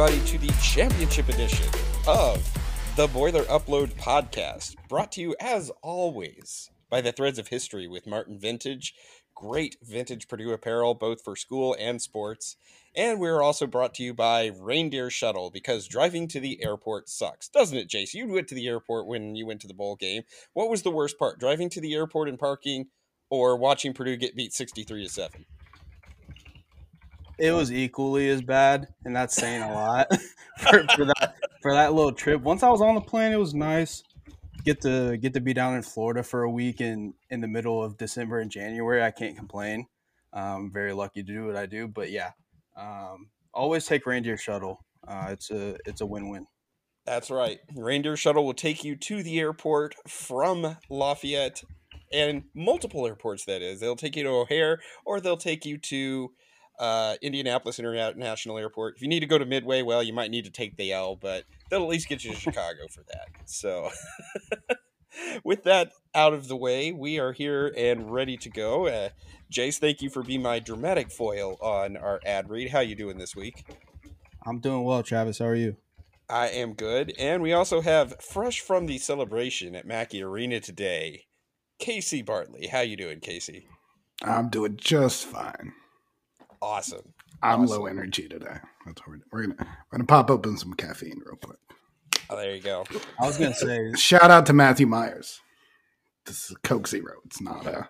Everybody, to the championship edition of the Boiler Upload podcast, brought to you as always by the Threads of History with Martin Vintage. Great vintage Purdue apparel, both for school and sports. And we're also brought to you by Reindeer Shuttle because driving to the airport sucks, doesn't it, Jace? You went to the airport when you went to the bowl game. What was the worst part, driving to the airport and parking, or watching Purdue get beat sixty-three to seven? It was equally as bad, and that's saying a lot for, for that for that little trip. Once I was on the plane, it was nice. Get to get to be down in Florida for a week in in the middle of December and January. I can't complain. I'm very lucky to do what I do. But yeah, um, always take reindeer shuttle. Uh, it's a it's a win win. That's right. Reindeer shuttle will take you to the airport from Lafayette and multiple airports. That is, they'll take you to O'Hare or they'll take you to uh, Indianapolis International Airport. If you need to go to Midway, well, you might need to take the L, but they'll at least get you to Chicago for that. So, with that out of the way, we are here and ready to go. Uh, Jace, thank you for being my dramatic foil on our ad read. How you doing this week? I'm doing well, Travis. How are you? I am good, and we also have fresh from the celebration at Mackey Arena today, Casey Bartley. How you doing, Casey? I'm doing just fine. Awesome. I'm awesome. low energy today. That's what we're, we're gonna we're gonna pop open some caffeine real quick. Oh, there you go. I was gonna say, shout out to Matthew Myers. This is a Coke Zero. It's not a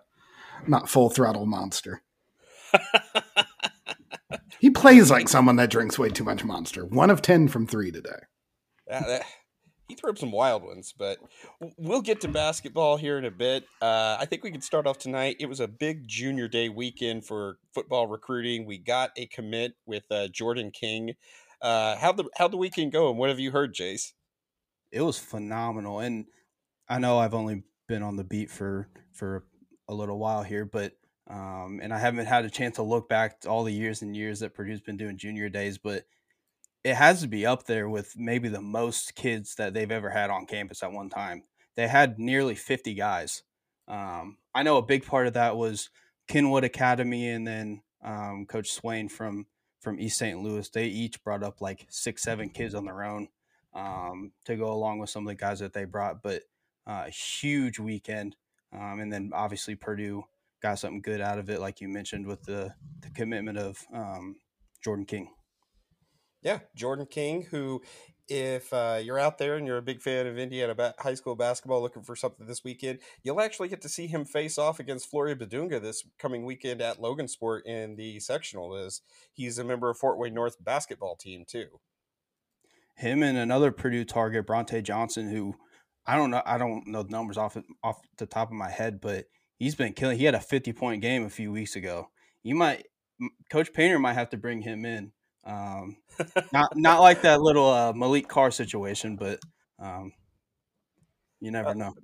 not full throttle monster. he plays like someone that drinks way too much monster. One of ten from three today. Yeah, that, he threw up some wild ones, but we'll get to basketball here in a bit. Uh, I think we can start off tonight. It was a big junior day weekend for football recruiting. We got a commit with uh, Jordan King. Uh, how the how the weekend go, and what have you heard, Jace? It was phenomenal, and I know I've only been on the beat for for a little while here, but um, and I haven't had a chance to look back to all the years and years that Purdue's been doing junior days, but it has to be up there with maybe the most kids that they've ever had on campus at one time. They had nearly 50 guys. Um, I know a big part of that was Kenwood Academy and then um, Coach Swain from from East St. Louis. They each brought up like six, seven kids on their own um, to go along with some of the guys that they brought. But uh, huge weekend, um, and then obviously Purdue got something good out of it, like you mentioned with the the commitment of um, Jordan King. Yeah, Jordan King, who, if uh, you're out there and you're a big fan of Indiana ba- high school basketball looking for something this weekend, you'll actually get to see him face off against Flory Bidunga this coming weekend at Logansport in the sectional. As he's a member of Fort Wayne North basketball team too. Him and another Purdue target, Bronte Johnson, who I don't know, I don't know the numbers off off the top of my head, but he's been killing. He had a 50 point game a few weeks ago. You might, Coach Painter might have to bring him in um, not not like that little uh, Malik Carr situation, but um, you never know. Uh,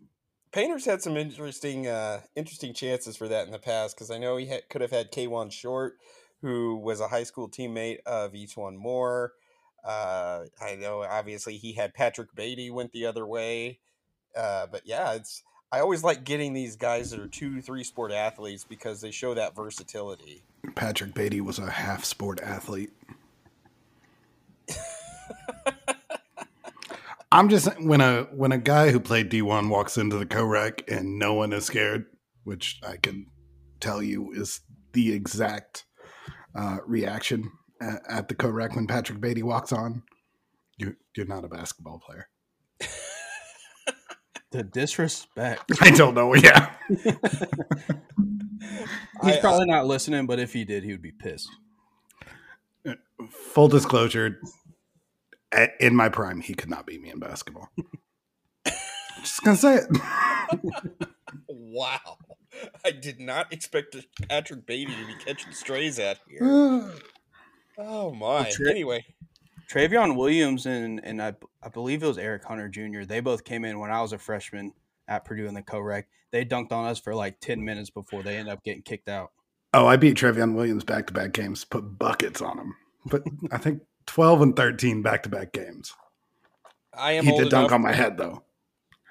Painter's had some interesting uh, interesting chances for that in the past because I know he had, could have had K1 Short, who was a high school teammate of E'Twaun Moore. Uh, I know obviously he had Patrick Beatty went the other way, uh, but yeah, it's I always like getting these guys that are two, three sport athletes because they show that versatility. Patrick Beatty was a half sport athlete. I'm just when a when a guy who played D1 walks into the co-rec and no one is scared, which I can tell you is the exact uh, reaction at, at the co-rec when Patrick Beatty walks on. You you're not a basketball player. the disrespect. I don't know. Yeah. He's probably not listening, but if he did, he would be pissed. Full disclosure, in my prime, he could not beat me in basketball. Just gonna say it. wow, I did not expect Patrick Beatty to be catching strays out here. oh my! Tra- anyway, Trevion Williams and and I, I believe it was Eric Hunter Jr. They both came in when I was a freshman at Purdue in the co-rec. They dunked on us for like ten minutes before they ended up getting kicked out. Oh, I beat Trevion Williams back to back games, put buckets on him. But I think 12 and 13 back to back games. I am. He did dunk on my head though.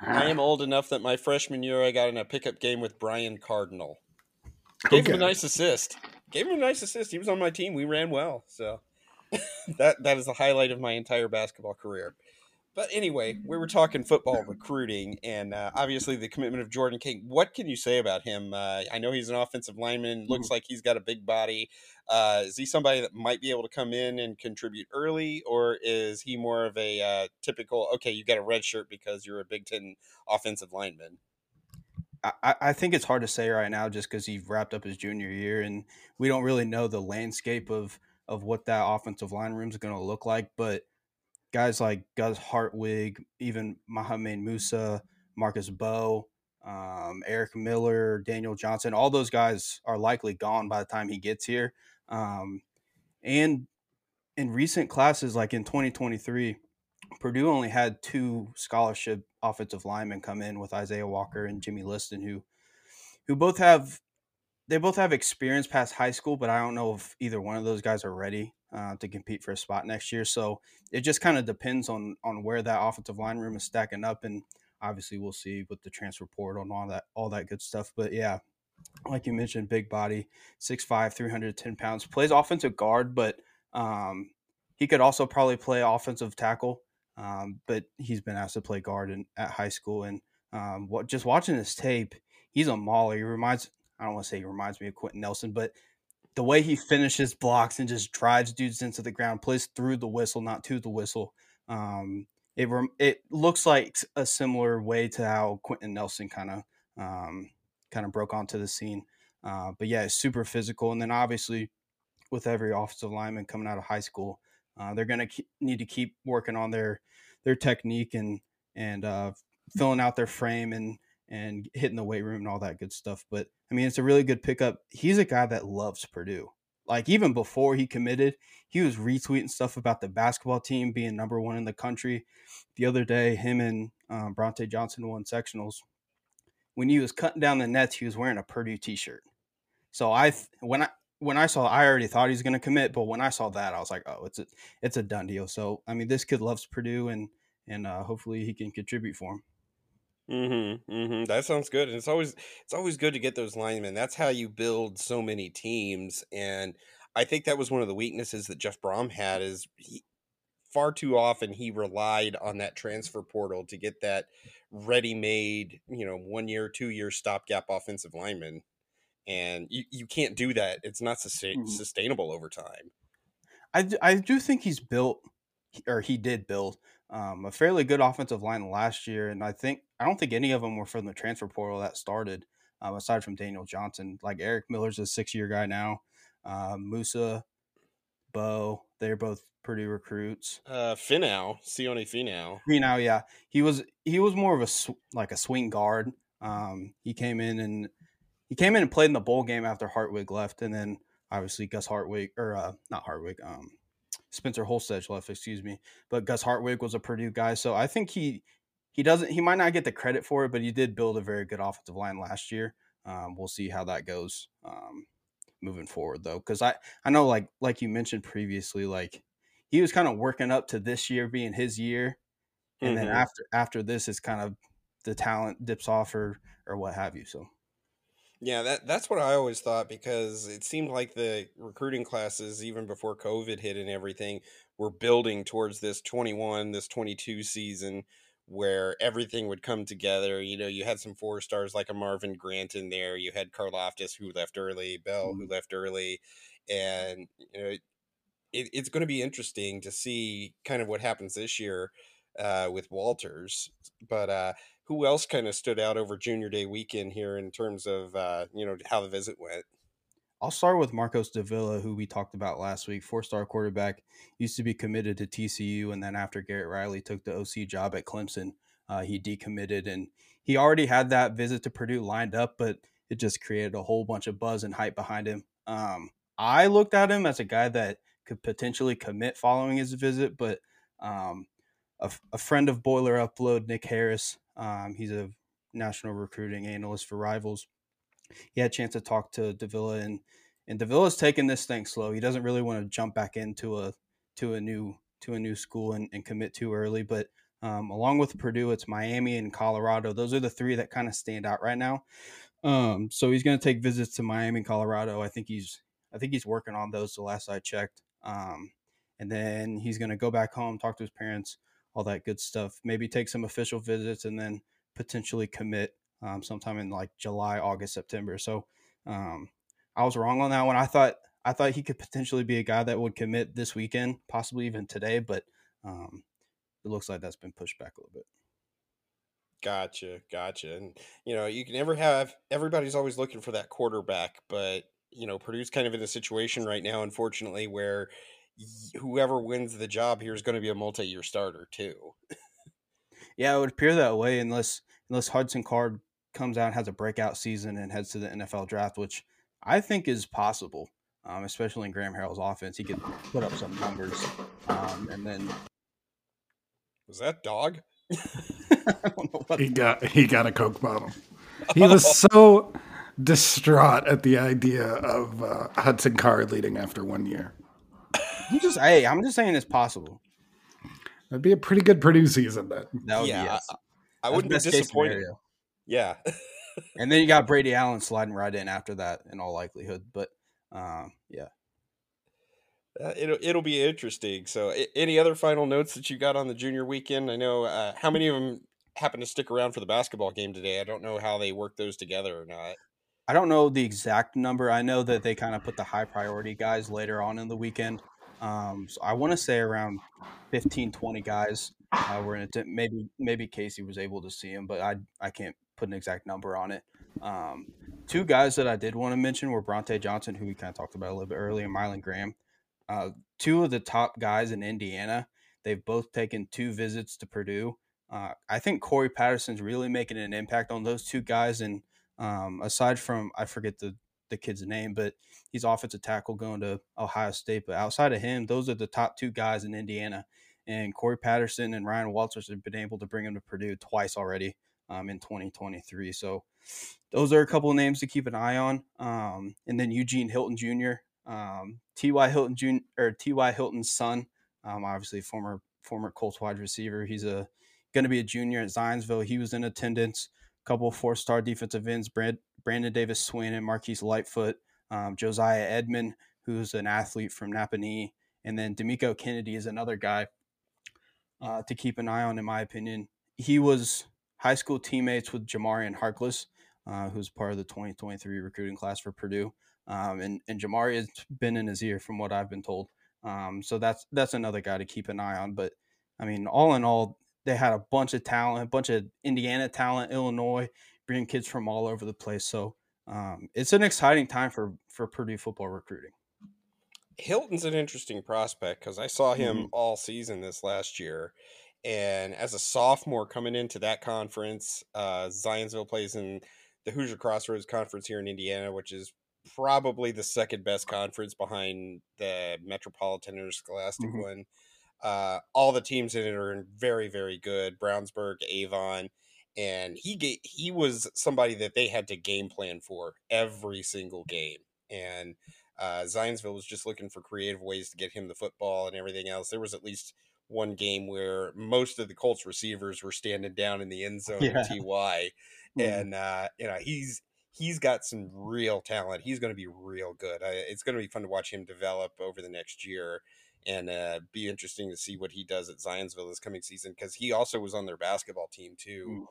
I am old enough that my freshman year I got in a pickup game with Brian Cardinal. Gave okay. him a nice assist. Gave him a nice assist. He was on my team. We ran well. So that that is the highlight of my entire basketball career. But anyway, we were talking football recruiting, and uh, obviously the commitment of Jordan King. What can you say about him? Uh, I know he's an offensive lineman. Looks like he's got a big body. Uh, is he somebody that might be able to come in and contribute early, or is he more of a uh, typical? Okay, you got a red shirt because you're a Big Ten offensive lineman. I, I think it's hard to say right now, just because he wrapped up his junior year, and we don't really know the landscape of of what that offensive line room is going to look like, but guys like Gus Hartwig, even Mohamed Moussa, Marcus Bowe, um, Eric Miller, Daniel Johnson, all those guys are likely gone by the time he gets here. Um, and in recent classes, like in 2023, Purdue only had two scholarship offensive linemen come in with Isaiah Walker and Jimmy Liston, who who both have they both have experience past high school, but I don't know if either one of those guys are ready uh, to compete for a spot next year. So it just kind of depends on on where that offensive line room is stacking up, and obviously we'll see with the transfer portal and all that all that good stuff. But yeah, like you mentioned, big body, 6'5", 310 pounds, plays offensive guard, but um, he could also probably play offensive tackle. Um, but he's been asked to play guard in, at high school, and um, what just watching this tape, he's a mauler. He reminds I don't want to say he reminds me of Quenton Nelson, but the way he finishes blocks and just drives dudes into the ground, plays through the whistle, not to the whistle. Um, it it looks like a similar way to how Quenton Nelson kind of um, kind of broke onto the scene. Uh, but yeah, it's super physical, and then obviously with every offensive lineman coming out of high school, uh, they're going to need to keep working on their their technique and and uh, filling out their frame and and hitting the weight room and all that good stuff. But I mean, it's a really good pickup. He's a guy that loves Purdue. Like even before he committed, he was retweeting stuff about the basketball team being number one in the country. The other day, him and um, Bronte Johnson won sectionals. When he was cutting down the nets, he was wearing a Purdue T-shirt. So I, when I when I saw, I already thought he was going to commit, but when I saw that, I was like, oh, it's a it's a done deal. So I mean, this kid loves Purdue, and and uh, hopefully he can contribute for him. Mm-hmm. Mm-hmm. That sounds good. And it's always it's always good to get those linemen. That's how you build so many teams. And I think that was one of the weaknesses that Jeff Brohm had is he, far too often he relied on that transfer portal to get that ready-made, you know, one year, two year stopgap offensive lineman. And you, you can't do that. It's not sustain- mm-hmm. sustainable over time. I, I do think he's built, or he did build um, a fairly good offensive line last year, and I think I don't think any of them were from the transfer portal that started, um, aside from Daniel Johnson. Like Eric Miller's a six-year guy now. Uh, Moussa, Bo, they're both Purdue recruits. Uh, Finau, Sione Finau. Finau, yeah, he was he was more of a sw- like a swing guard. Um, he came in and he came in and played in the bowl game after Hartwig left, and then obviously Gus Hartwig or uh, not Hartwig, um, Spencer Holstege left, excuse me. But Gus Hartwig was a Purdue guy, so I think he he doesn't he might not get the credit for it, but he did build a very good offensive line last year. Um, we'll see how that goes um, moving forward, though, because I I know like like you mentioned previously, like he was kind of working up to this year being his year, and mm-hmm. then after after this is kind of the talent dips off or or what have you. So yeah, that that's what I always thought because it seemed like the recruiting classes, even before COVID hit and everything, were building towards this 21, this 22 season where everything would come together. You know, you had some four stars like a Marvin Grant in there. You had Karlaftis who left early, Bell mm-hmm. who left early, and you know, it, it's going to be interesting to see kind of what happens this year uh, with Walters. But uh, who else kind of stood out over Junior Day weekend here in terms of uh, you know how the visit went? I'll start with Marcos Davila, who we talked about last week. Four star quarterback, used to be committed to TCU, and then after Garrett Riley took the OC job at Clemson, uh, he decommitted. And he already had that visit to Purdue lined up, but it just created a whole bunch of buzz and hype behind him. Um, I looked at him as a guy that could potentially commit following his visit, but um, a, a, friend of Boiler Upload, Nick Harris, um, he's a national recruiting analyst for Rivals. He had a chance to talk to Davila, and and Davila's taking this thing slow. He doesn't really want to jump back into a to a new to a new school and, and commit too early. But um, along with Purdue, it's Miami and Colorado. Those are the three that kind of stand out right now. Um, so he's going to take visits to Miami and Colorado. I think he's I think he's working on those. The last I checked. Um, and then he's going to go back home, talk to his parents, all that good stuff. Maybe take some official visits, and then potentially commit um, sometime in like July, August, September. So um, I was wrong on that one. I thought I thought he could potentially be a guy that would commit this weekend, possibly even today, but um, it looks like that's been pushed back a little bit. Gotcha, gotcha. And you know, you can never have everybody's always looking for that quarterback, but you know, Purdue's kind of in a situation right now, unfortunately, where whoever wins the job here is going to be a multi-year starter too. yeah, it would appear that way unless unless Hudson Card comes out and has a breakout season and heads to the NFL draft, which I think is possible, um, especially in Graham Harrell's offense. He could put up some numbers, um, and then was that dog? he got he got a coke bottle. He was so distraught at the idea of uh, Hudson Card leading after one year. I'm just hey, I'm just saying it's possible. That'd be a pretty good Purdue season. Then that yeah, be, yes. I, I wouldn't be disappointed. Yeah. and then you got Brady Allen sliding right in after that, in all likelihood. But uh, yeah. Uh, it'll it'll be interesting. So, any other final notes that you got on the junior weekend? I know uh, how many of them happened to stick around for the basketball game today. I don't know how they work those together or not. I don't know the exact number. I know that they kind of put the high priority guys later on in the weekend. Um, so I want to say around 15, 20 guys uh, were in it. Maybe maybe Casey was able to see him, but I I can't put an exact number on it. Um, two guys that I did want to mention were Bronte Johnson, who we kind of talked about a little bit earlier, and Mylan Graham. Uh, two of the top guys in Indiana. They've both taken two visits to Purdue. Uh, I think Corey Patterson's really making an impact on those two guys. And um, aside from, I forget the, the kid's name, but he's offensive tackle going to Ohio State. But outside of him, those are the top two guys in Indiana. And Corey Patterson and Ryan Walters have been able to bring him to Purdue twice already um, in 2023. So those are a couple of names to keep an eye on. Um, and then Eugene Hilton Jr., um, T.Y. Hilton Jr. or T.Y. Hilton's son, um, obviously former former Colts wide receiver. He's a going to be a junior at Zionsville. He was in attendance. A couple four star defensive ends: Brand, Brandon Davis and Marquise Lightfoot, um, Josiah Edmond, who's an athlete from Nappanee, and then D'Amico Kennedy is another guy uh, to keep an eye on, in my opinion. He was high school teammates with Jamarian Harkless, uh, who's part of the 2023 recruiting class for Purdue. Um, and and Jamari has been in his ear from what I've been told. Um, so that's that's another guy to keep an eye on. But I mean, all in all, they had a bunch of talent, a bunch of Indiana talent, Illinois, bringing kids from all over the place. So um, it's an exciting time for for Purdue football recruiting. Hilton's an interesting prospect because I saw him mm-hmm. all season this last year, and as a sophomore coming into that conference, uh, Zionsville plays in the Hoosier Crossroads Conference here in Indiana, which is probably the second best conference behind the Metropolitan or Scholastic mm-hmm. one. Uh, all the teams in it are very, very good. Brownsburg, Avon, and he ga- he was somebody that they had to game plan for every single game. And uh, Zionsville was just looking for creative ways to get him the football and everything else. There was at least one game where most of the Colts receivers were standing down in the end zone yeah. TY, mm-hmm. and uh, you know he's he's got some real talent. He's going to be real good. I, it's going to be fun to watch him develop over the next year, and uh, be interesting to see what he does at Zionsville this coming season because he also was on their basketball team too.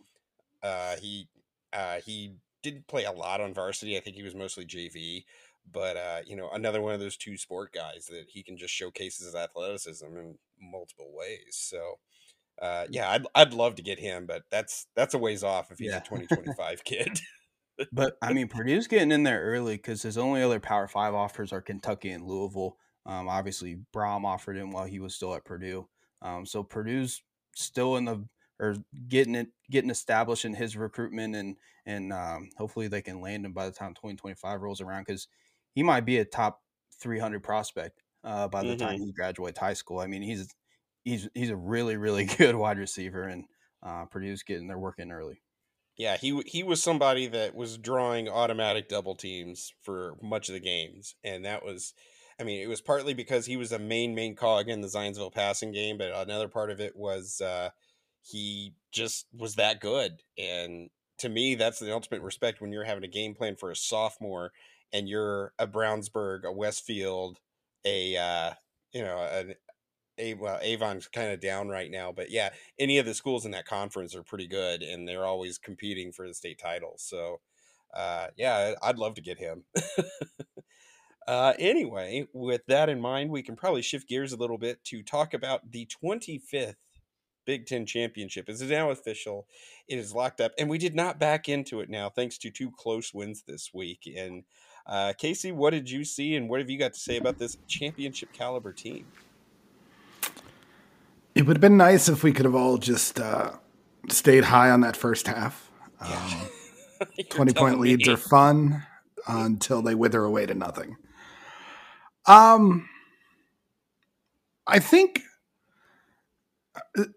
Mm. Uh, he uh, he did play a lot on varsity. I think he was mostly JV, but uh, you know, another one of those two sport guys that he can just showcase his athleticism in multiple ways. So, uh, yeah, I'd I'd love to get him, but that's that's a ways off if he's yeah. a 2025 kid. but I mean, Purdue's getting in there early because his only other Power Five offers are Kentucky and Louisville. Um, obviously, Brohm offered him while he was still at Purdue. Um, so Purdue's still in the or getting it getting established in his recruitment and and um, hopefully they can land him by the time 2025 rolls around because he might be a top 300 prospect uh, by the mm-hmm. time he graduates high school. I mean, he's he's he's a really really good wide receiver, and uh, Purdue's getting their work in early. Yeah, he he was somebody that was drawing automatic double teams for much of the games, and that was, I mean, it was partly because he was a main main cog in the Zionsville passing game, but another part of it was uh, he just was that good, and to me, that's the ultimate respect when you're having a game plan for a sophomore and you're a Brownsburg, a Westfield, a uh, you know, a, A, well, Avon's kind of down right now, but yeah, any of the schools in that conference are pretty good, and they're always competing for the state title. So, uh, yeah, I'd love to get him. uh, anyway, with that in mind, we can probably shift gears a little bit to talk about the 25th Big Ten championship. It is now official. It is locked up, and we did not back into it now, thanks to two close wins this week. And uh, Casey, what did you see, and what have you got to say about this championship caliber team? It would have been nice if we could have all just uh, stayed high on that first half. Um, 20 point leads me. are fun until they wither away to nothing. Um, I think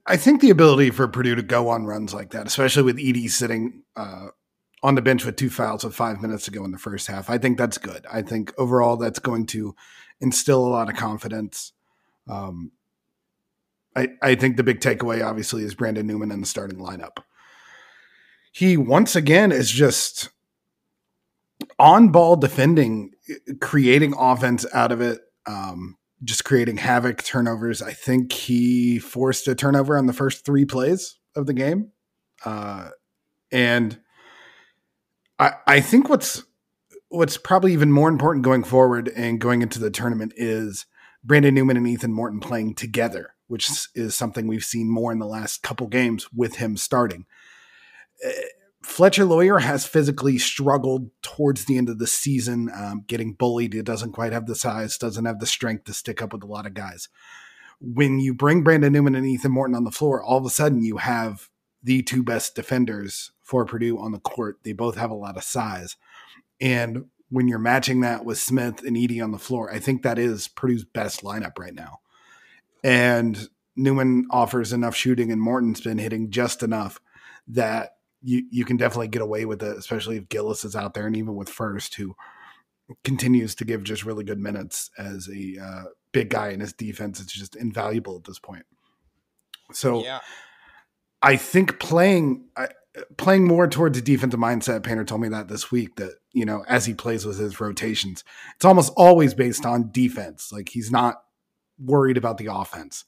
I think the ability for Purdue to go on runs like that, especially with Edey sitting uh, on the bench with two fouls with five minutes to go in the first half, I think that's good. I think overall that's going to instill a lot of confidence. Um, I, I think the big takeaway, obviously, is Brandon Newman in the starting lineup. He once again is just on ball defending, creating offense out of it. Um, just creating havoc, turnovers. I think he forced a turnover on the first three plays of the game. Uh, and I, I think what's what's probably even more important going forward and going into the tournament is Brandon Newman and Ethan Morton playing together, which is something we've seen more in the last couple games with him starting. Fletcher Loyer has physically struggled towards the end of the season, um, getting bullied. He doesn't quite have the size, doesn't have the strength to stick up with a lot of guys. When you bring Brandon Newman and Ethan Morton on the floor, all of a sudden you have the two best defenders for Purdue on the court. They both have a lot of size. And when you're matching that with Smith and Edey on the floor, I think that is Purdue's best lineup right now. And Newman offers enough shooting, and Morton's been hitting just enough that you you can definitely get away with it, especially if Gillis is out there, and even with Furst, who continues to give just really good minutes as a uh, big guy in his defense. It's just invaluable at this point. So, yeah. I think playing playing more towards a defensive mindset. Painter told me that this week that you know as he plays with his rotations, it's almost always based on defense. Like he's not worried about the offense.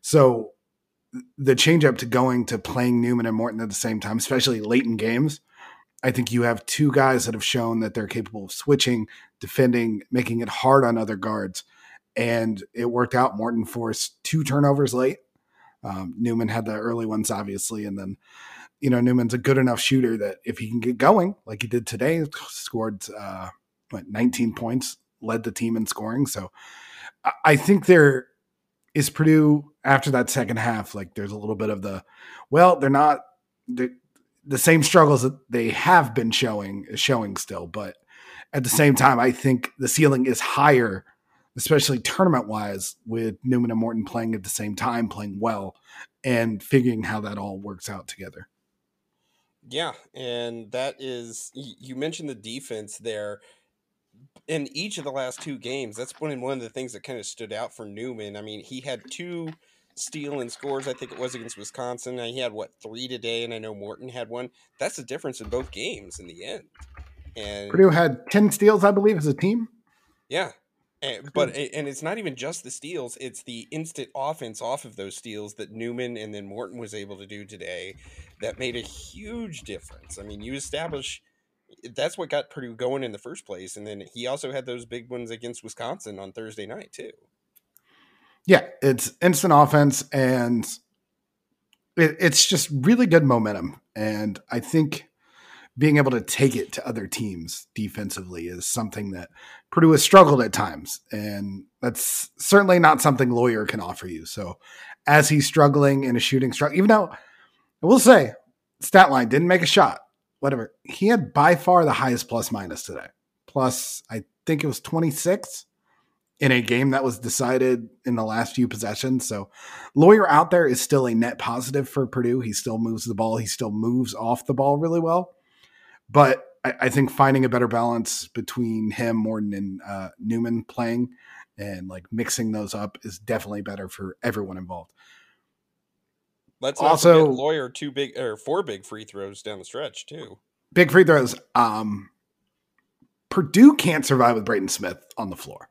So the change up to going to playing Newman and Morton at the same time, especially late in games, I think you have two guys that have shown that they're capable of switching, defending, making it hard on other guards. And it worked out. Morton forced two turnovers late. Um, Newman had the early ones, obviously. And then, you know, Newman's a good enough shooter that if he can get going, like he did today, scored uh, what, 19 points, led the team in scoring. So I think they're is Purdue after that second half like there's a little bit of the well they're not the the same struggles that they have been showing is showing still but at the same time I think the ceiling is higher especially tournament wise with Newman and Morton playing at the same time playing well and figuring how that all works out together. Yeah, and that is you mentioned the defense there in each of the last two games, that's one one of the things that kind of stood out for Newman. I mean, he had two steal and scores. I think it was against Wisconsin. He had what three today, and I know Morton had one. That's the difference in both games in the end. And Purdue had ten steals, I believe, as a team. Yeah, and, but and it's not even just the steals; it's the instant offense off of those steals that Newman and then Morton was able to do today. That made a huge difference. I mean, you establish that's what got Purdue going in the first place. And then he also had those big ones against Wisconsin on Thursday night too. Yeah, it's instant offense and it, it's just really good momentum. And I think being able to take it to other teams defensively is something that Purdue has struggled at times. And that's certainly not something Loyer can offer you. So as he's struggling in a shooting struggle, even though I will say stat line didn't make a shot whatever. He had by far the highest plus minus today. Plus, I think it was 26 in a game that was decided in the last few possessions. So, Loyer out there is still a net positive for Purdue. He still moves the ball, he still moves off the ball really well. But I, I think finding a better balance between him, Morton, and uh, Newman playing and like mixing those up is definitely better for everyone involved. Let's also Loyer two big or four big free throws down the stretch too. Big free throws. Um, Purdue can't survive with Braden Smith on the floor.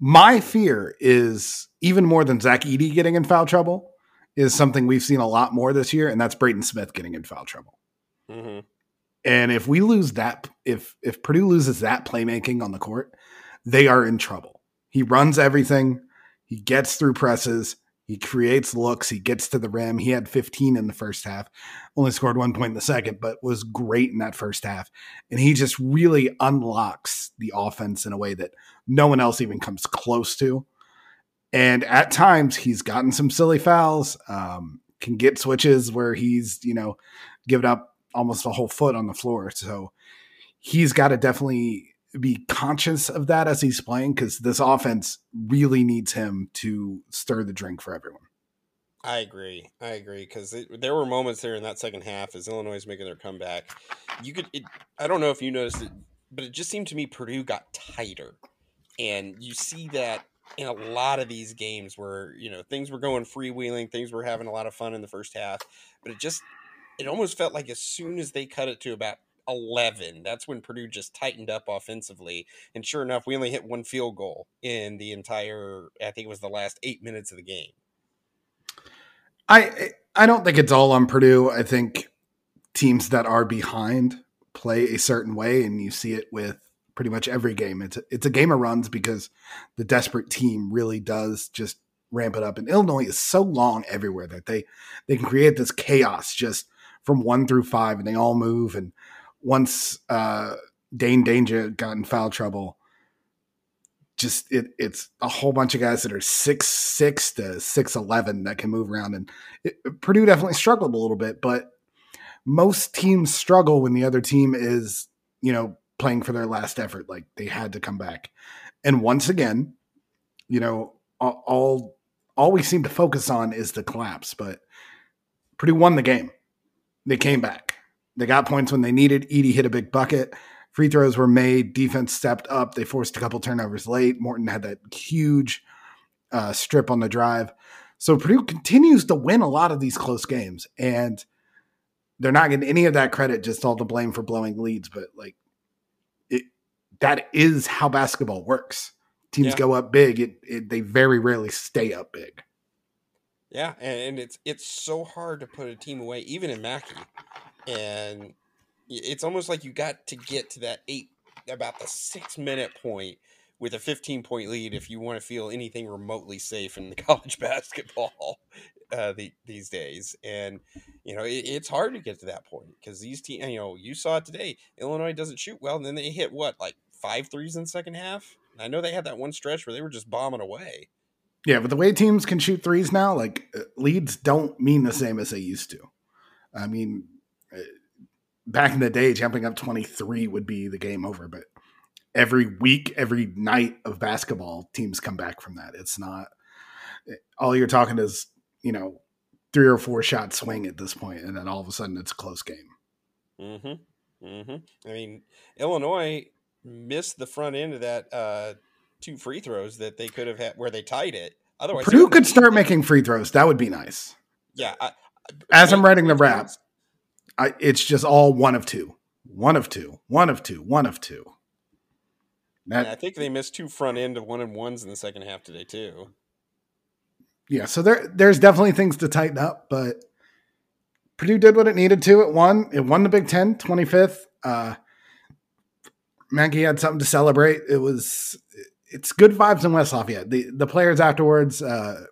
My fear is even more than Zach Edey getting in foul trouble is something we've seen a lot more this year, and that's Braden Smith getting in foul trouble. Mm-hmm. And if we lose that, if if Purdue loses that playmaking on the court, they are in trouble. He runs everything. He gets through presses. He creates looks. He gets to the rim. He had 15 in the first half, only scored one point in the second, but was great in that first half. And he just really unlocks the offense in a way that no one else even comes close to. And at times, he's gotten some silly fouls, um, can get switches where he's, you know, given up almost a whole foot on the floor. So he's got to definitely be conscious of that as he's playing because this offense really needs him to stir the drink for everyone. I agree. I agree because there were moments there in that second half as Illinois is making their comeback. You could, it, I don't know if you noticed it, but it just seemed to me Purdue got tighter, and you see that in a lot of these games where you know things were going freewheeling, things were having a lot of fun in the first half, but it just, it almost felt like as soon as they cut it to about 11. That's when Purdue just tightened up offensively. And sure enough, we only hit one field goal in the entire, I think it was the last eight minutes of the game. I I don't think it's all on Purdue. I think teams that are behind play a certain way, and you see it with pretty much every game. It's a, it's a game of runs because the desperate team really does just ramp it up. And Illinois is so long everywhere that they they can create this chaos just from one through five, and they all move and once uh, Dain Dainja got in foul trouble, just it, it's a whole bunch of guys that are six six to six eleven that can move around, and it, Purdue definitely struggled a little bit. But most teams struggle when the other team is you know playing for their last effort, like they had to come back. And once again, you know all all we seem to focus on is the collapse, but Purdue won the game. They came back. They got points when they needed. Edey hit a big bucket. Free throws were made. Defense stepped up. They forced a couple turnovers late. Morton had that huge uh, strip on the drive. So Purdue continues to win a lot of these close games, and they're not getting any of that credit. Just all the blame for blowing leads, but like it, that is how basketball works. Teams yeah. go up big. It, it, they very rarely stay up big. Yeah, and it's it's so hard to put a team away, even in Mackey and it's almost like you got to get to that eight about the six minute point with a 15 point lead if you want to feel anything remotely safe in the college basketball uh, the, these days. And, you know, it, it's hard to get to that point because these teams, you know, you saw it today. Illinois doesn't shoot well, and then they hit what, like five threes in the second half? I know they had that one stretch where they were just bombing away. Yeah, but the way teams can shoot threes now, like uh, leads don't mean the same as they used to. I mean, back in the day, jumping up 23 would be the game over. But every week, every night of basketball, teams come back from that. It's not all you're talking is, you know, three or four shot swing at this point, and then all of a sudden it's a close game. Mm-hmm. Mm-hmm. I mean, Illinois missed the front end of that uh, two free throws that they could have had where they tied it. Otherwise, Purdue could start making free throws. That would be nice. Yeah. I, As I'm writing the rap, I, it's just all one of two, one of two, one of two, one of two. That, yeah, I think they missed two front end of one and ones in the second half today too. Yeah, so there there's definitely things to tighten up, but Purdue did what it needed to. It won. It won the Big Ten, 25th. Uh, Mackey had something to celebrate. It was it's good vibes in West Lafayette. The the players afterwards uh,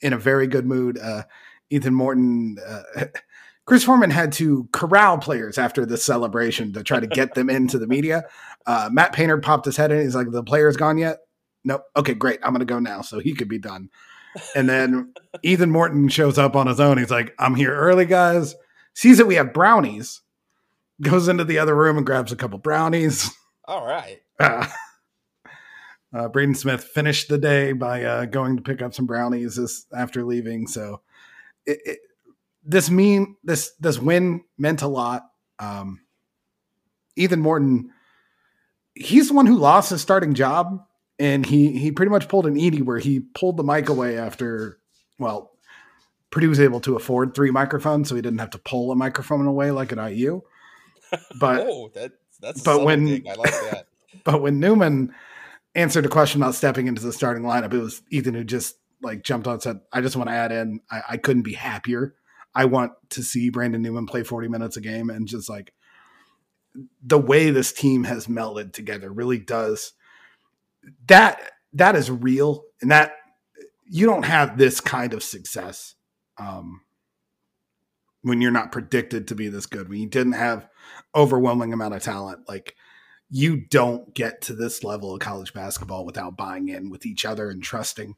in a very good mood. Uh, Ethan Morton uh, Chris Foreman had to corral players after the celebration to try to get them into the media. Uh, Matt Painter popped his head in. He's like, "The player's gone yet? Nope. Okay, great. I'm gonna go now, so he could be done." And then Ethan Morton shows up on his own. He's like, "I'm here early, guys." Sees that we have brownies. Goes into the other room and grabs a couple brownies. All right. Uh, uh, Braden Smith finished the day by uh, going to pick up some brownies this, after leaving. So it, it, this mean this this win meant a lot. Um, Ethan Morton, he's the one who lost his starting job, and he he pretty much pulled an Edey where he pulled the mic away after well, Purdue was able to afford three microphones, so he didn't have to pull a microphone away like at IU. But oh, that that's but when I like that. but when Newman answered a question about stepping into the starting lineup. It was Ethan who just like jumped on and said, I just want to add in, I, I couldn't be happier. I want to see Brandon Newman play 40 minutes a game and just like the way this team has melded together really does that that is real and that you don't have this kind of success um, when you're not predicted to be this good when you didn't have overwhelming amount of talent like you don't get to this level of college basketball without buying in with each other and trusting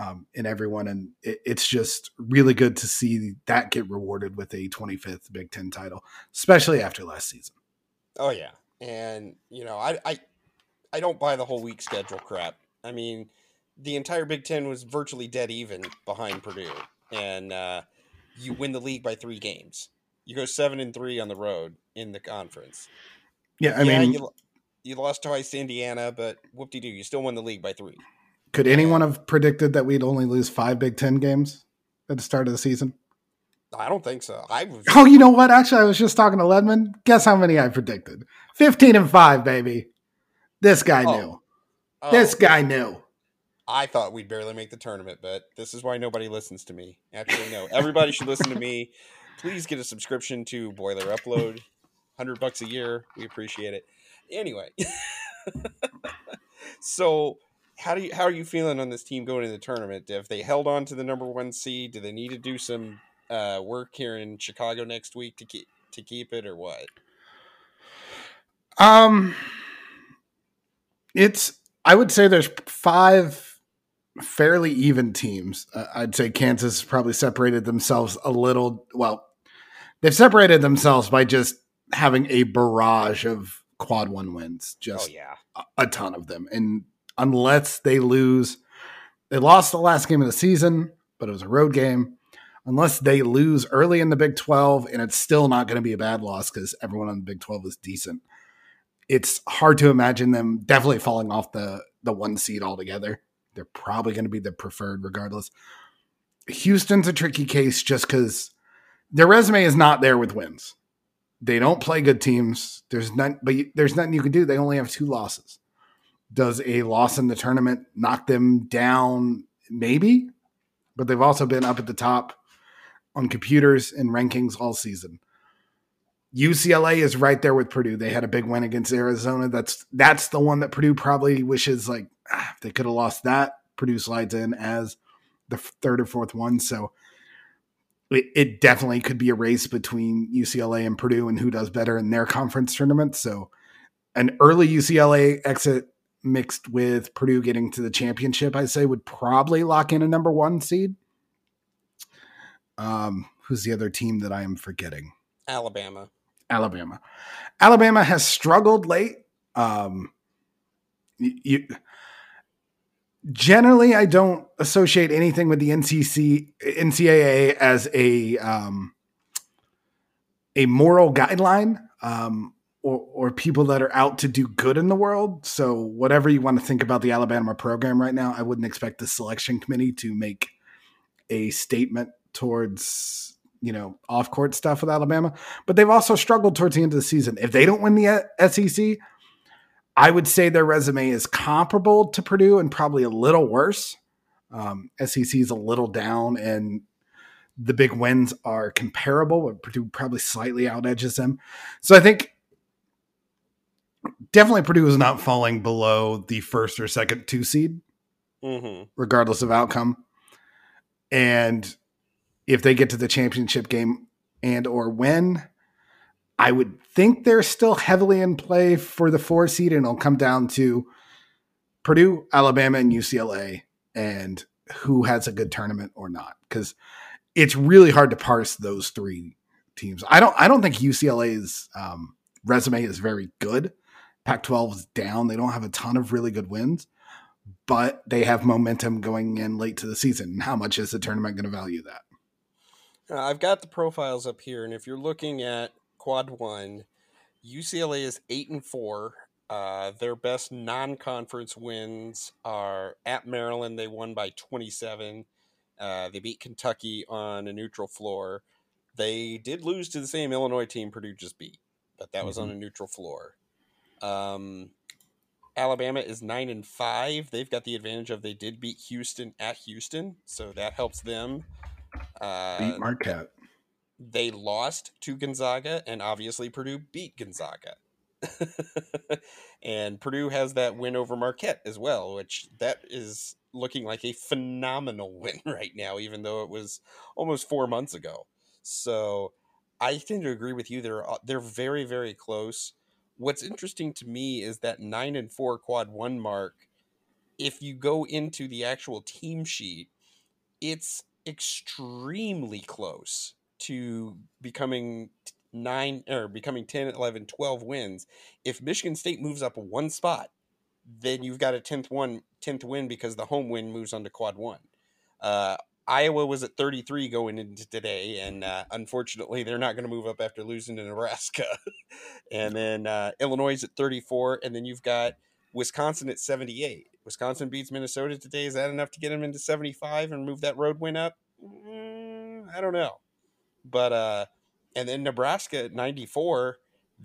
um, in everyone and it, it's just really good to see that get rewarded with a 25th big ten title especially after last season Oh yeah, and you know I I I don't buy the whole week schedule crap. I mean, the entire Big Ten was virtually dead even behind Purdue, and uh, you win the league by three games. You go seven and three on the road in the conference. yeah i mean you, you lost twice to Indiana, but whoop de doo, you still won the league by three. Could anyone have predicted that we'd only lose five big ten games at the start of the season I don't think so. I was Oh, you know what? Actually, I was just talking to Ledman. Guess how many I predicted? 15 and 5, baby. This guy Oh. knew. oh, This guy knew. I thought we'd barely make the tournament, but this is why nobody listens to me. Actually, no. Everybody should listen to me. Please get a subscription to Boiler Upload. 100 bucks a year. We appreciate it. Anyway. so, how do you how are you feeling on this team going into the tournament? If they held on to the number 1 seed, do they need to do some uh, work here in Chicago next week to keep to keep it or what? Um it's I would say there's five fairly even teams. Uh, I'd say Kansas probably separated themselves a little, well, they've separated themselves by just having a barrage of quad one wins. Just oh yeah. a- a ton of them. And unless they lose, they lost the last game of the season, but it was a road game. Unless they lose early in the Big 12, and it's still not going to be a bad loss because everyone on the Big 12 is decent. It's hard to imagine them definitely falling off the, the one seed altogether. They're probably going to be the preferred regardless. Houston's a tricky case just because their resume is not there with wins. They don't play good teams. There's none, but you, there's nothing you can do. They only have two losses. Does a loss in the tournament knock them down? Maybe, but they've also been up at the top on computers and rankings all season. UCLA is right there with Purdue. They had a big win against Arizona. That's that's the one that Purdue probably wishes like ah, they could have lost that. Purdue slides in as the third or fourth one. So it, it definitely could be a race between UCLA and Purdue and who does better in their conference tournament. So an early UCLA exit mixed with Purdue getting to the championship, I say would probably lock in a number one seed. Um, who's the other team that I am forgetting? Alabama. Alabama. Alabama has struggled late. Um, you, you generally, I don't associate anything with the NCC NCAA as a um, a moral guideline um, or, or people that are out to do good in the world. So, whatever you want to think about the Alabama program right now, I wouldn't expect the selection committee to make a statement towards you know off court stuff with Alabama. But they've also struggled towards the end of the season. If they don't win the uh, SEC, I would say their resume is comparable to Purdue and probably a little worse. Um, SEC is a little down, and the big wins are comparable, but Purdue probably slightly out edges them. So I think definitely Purdue is not falling below the first or second two seed, Mm-hmm. regardless of outcome. And if they get to the championship game and or win, I would think they're still heavily in play for the four seed, and it'll come down to Purdue, Alabama, and UCLA, and who has a good tournament or not. Because it's really hard to parse those three teams. I don't. I don't think UCLA's um, resume is very good. Pac-12 is down. They don't have a ton of really good wins, but they have momentum going in late to the season. How much is the tournament going to value that? Uh, I've got the profiles up here, and if you're looking at Quad One, UCLA is eight and four. Uh, their best non-conference wins are at Maryland. They won by 27. Uh, they beat Kentucky on a neutral floor. They did lose to the same Illinois team Purdue just beat, but that was on a neutral floor. Um, Alabama is nine and five. They've got the advantage of they did beat Houston at Houston, so that helps them. Uh, Beat Marquette. they lost to Gonzaga, and obviously Purdue beat Gonzaga. and Purdue has that win over Marquette as well, which that is looking like a phenomenal win right now, even though it was almost four months ago. So I tend to agree with you. They're they're very very close. What's interesting to me is that nine and four quad one mark. If you go into the actual team sheet, it's extremely close to becoming nine or becoming 10 11 12 wins if michigan state moves up one spot then you've got a 10th one 10th win because the home win moves on to quad one uh, iowa was at 33 going into today and uh, unfortunately they're not going to move up after losing to nebraska. And then uh, illinois is at 34 and then you've got wisconsin at 78 wisconsin beats minnesota today. Is that enough to get them into 75 and move that road win up? Mm, i don't know. But uh and then Nebraska at 94,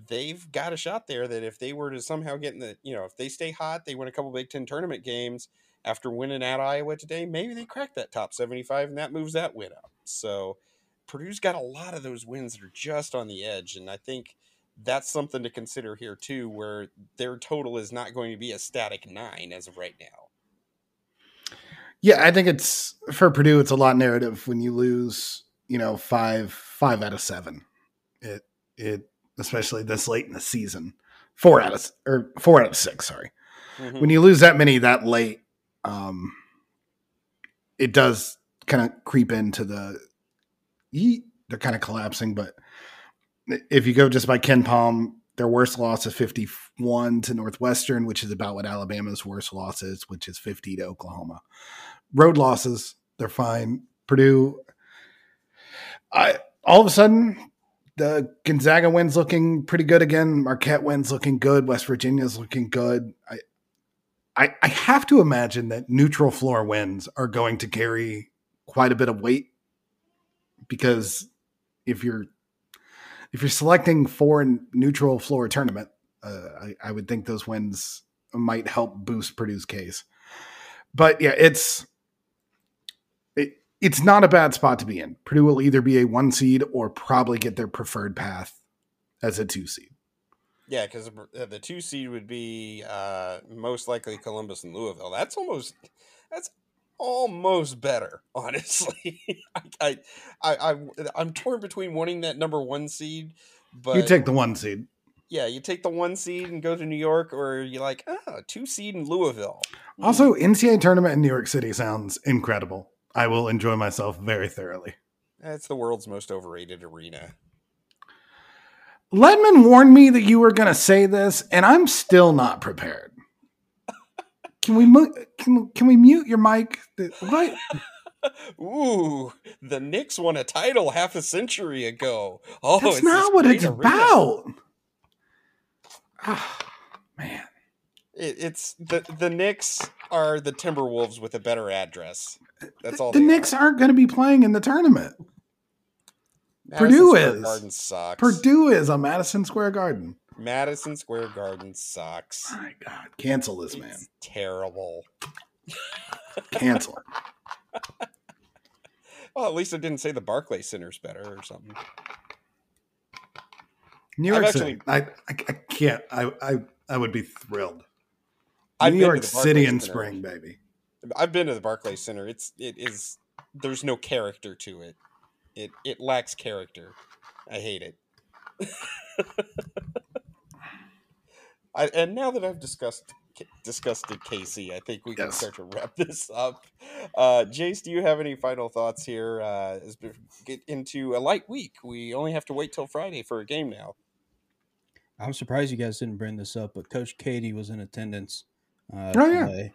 they've got a shot there that if they were to somehow get in the, you know, if they stay hot, they win a couple Big Ten tournament games after winning at Iowa today, maybe they crack that top 75 and that moves that win up. So Purdue's got a lot of those wins that are just on the edge. And I think that's something to consider here too, where their total is not going to be a static nine as of right now. Yeah, I think it's for Purdue. It's a lot narrative when you lose, you know, five five out of seven. It it especially this late in the season, four out of or four out of six. Sorry, Mhm. when you lose that many that late, um, it does kind of creep into the. They're kind of collapsing, but if you go just by KenPom, their worst loss is 51 to Northwestern, which is about what Alabama's worst loss is, which is 50 to Oklahoma. Road losses, they're fine. Purdue, I all of a sudden the Gonzaga wins looking pretty good again. Marquette wins looking good. West Virginia's looking good. I, I, I have to imagine that neutral floor wins are going to carry quite a bit of weight because if you're if you're selecting for a neutral floor tournament, uh, I, I would think those wins might help boost Purdue's case. But yeah, it's it, it's not a bad spot to be in. Purdue will either be a one seed or probably get their preferred path as a two seed. Yeah, because the two seed would be uh, most likely Columbus and Louisville. That's almost that's almost better, honestly. I, I, I, I'm torn between wanting that number one seed, but you take the one seed. yeah, you take the one seed and go to New York, or you like ah two seed in Louisville. Also, NCAA tournament in New York City sounds incredible. I will enjoy myself very thoroughly. that's the world's most overrated arena. Ledman warned me that you were going to say this, and I'm still not prepared. Can we mu- can, can we mute your mic? What? Ooh, the Knicks won a title half a century ago. Oh, That's it's not what it's arena. about. Ah, man. It, it's the the Knicks are the Timberwolves with a better address. That's all. The Knicks Are. aren't going to be playing in the tournament. Madison Purdue Square is. Garden sucks. Purdue is on Madison Square Garden. Madison Square Garden sucks. My God, cancel this man. Terrible. Cancel. Well, at least I didn't say the Barclay Center's better or something. New York City. I, I I can't. I I I would be thrilled. I've New York City in Center. spring, baby. I've been to the Barclay Center. It's it is there's no character to it. It it lacks character. I hate it. I, and now that I've discussed disgusted Casey, I think we can Yes. start to wrap this up. Uh, Jace, do you have any final thoughts here? Uh, as we get into a light week, we only have to wait till Friday for a game now. I'm surprised you guys didn't bring this up, but Coach Keady was in attendance. Uh, Oh, yeah. today.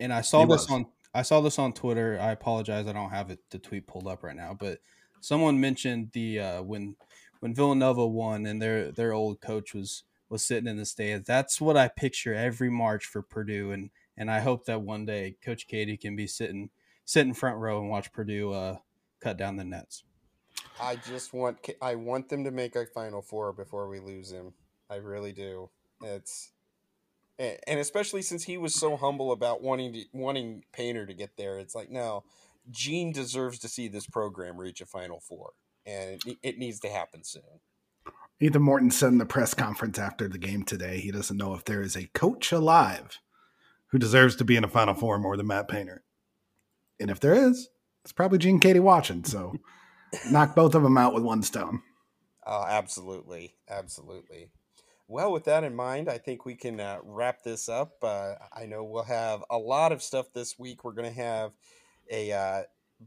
And I saw He this was. on I saw this on Twitter. I apologize, I don't have it the tweet pulled up right now, but someone mentioned the uh, when when Villanova won and their their old coach was was sitting in the stands. That's what I picture every March for Purdue, and and I hope that one day Coach Keady can be sitting sitting front row and watch Purdue uh, cut down the nets. I just want I want them to make a Final Four before we lose him. I really do. It's and especially since he was so humble about wanting to, wanting Painter to get there, it's like no, Gene deserves to see this program reach a Final Four, and it, it needs to happen soon. Ethan Morton said in the press conference after the game today, he doesn't know if there is a coach alive who deserves to be in a Final Four more than Matt Painter, and if there is, it's probably Gene Keady watching. So knock both of them out with one stone. Uh, absolutely, absolutely. Well, with that in mind, I think we can uh, wrap this up. Uh, I know we'll have a lot of stuff this week. We're going to have a uh,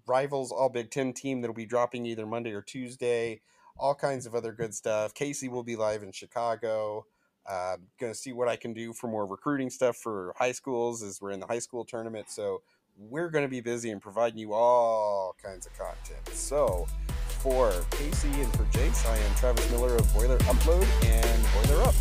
rivals All Big Ten team that'll be dropping either Monday or Tuesday. All kinds of other good stuff. Casey will be live in Chicago. Uh, going to see what I can do for more recruiting stuff for high schools as we're in the high school tournament. So we're going to be busy and providing you all kinds of content. So for Casey and for Jace, I am Travis Miller of Boiler Upload and Boiler Up.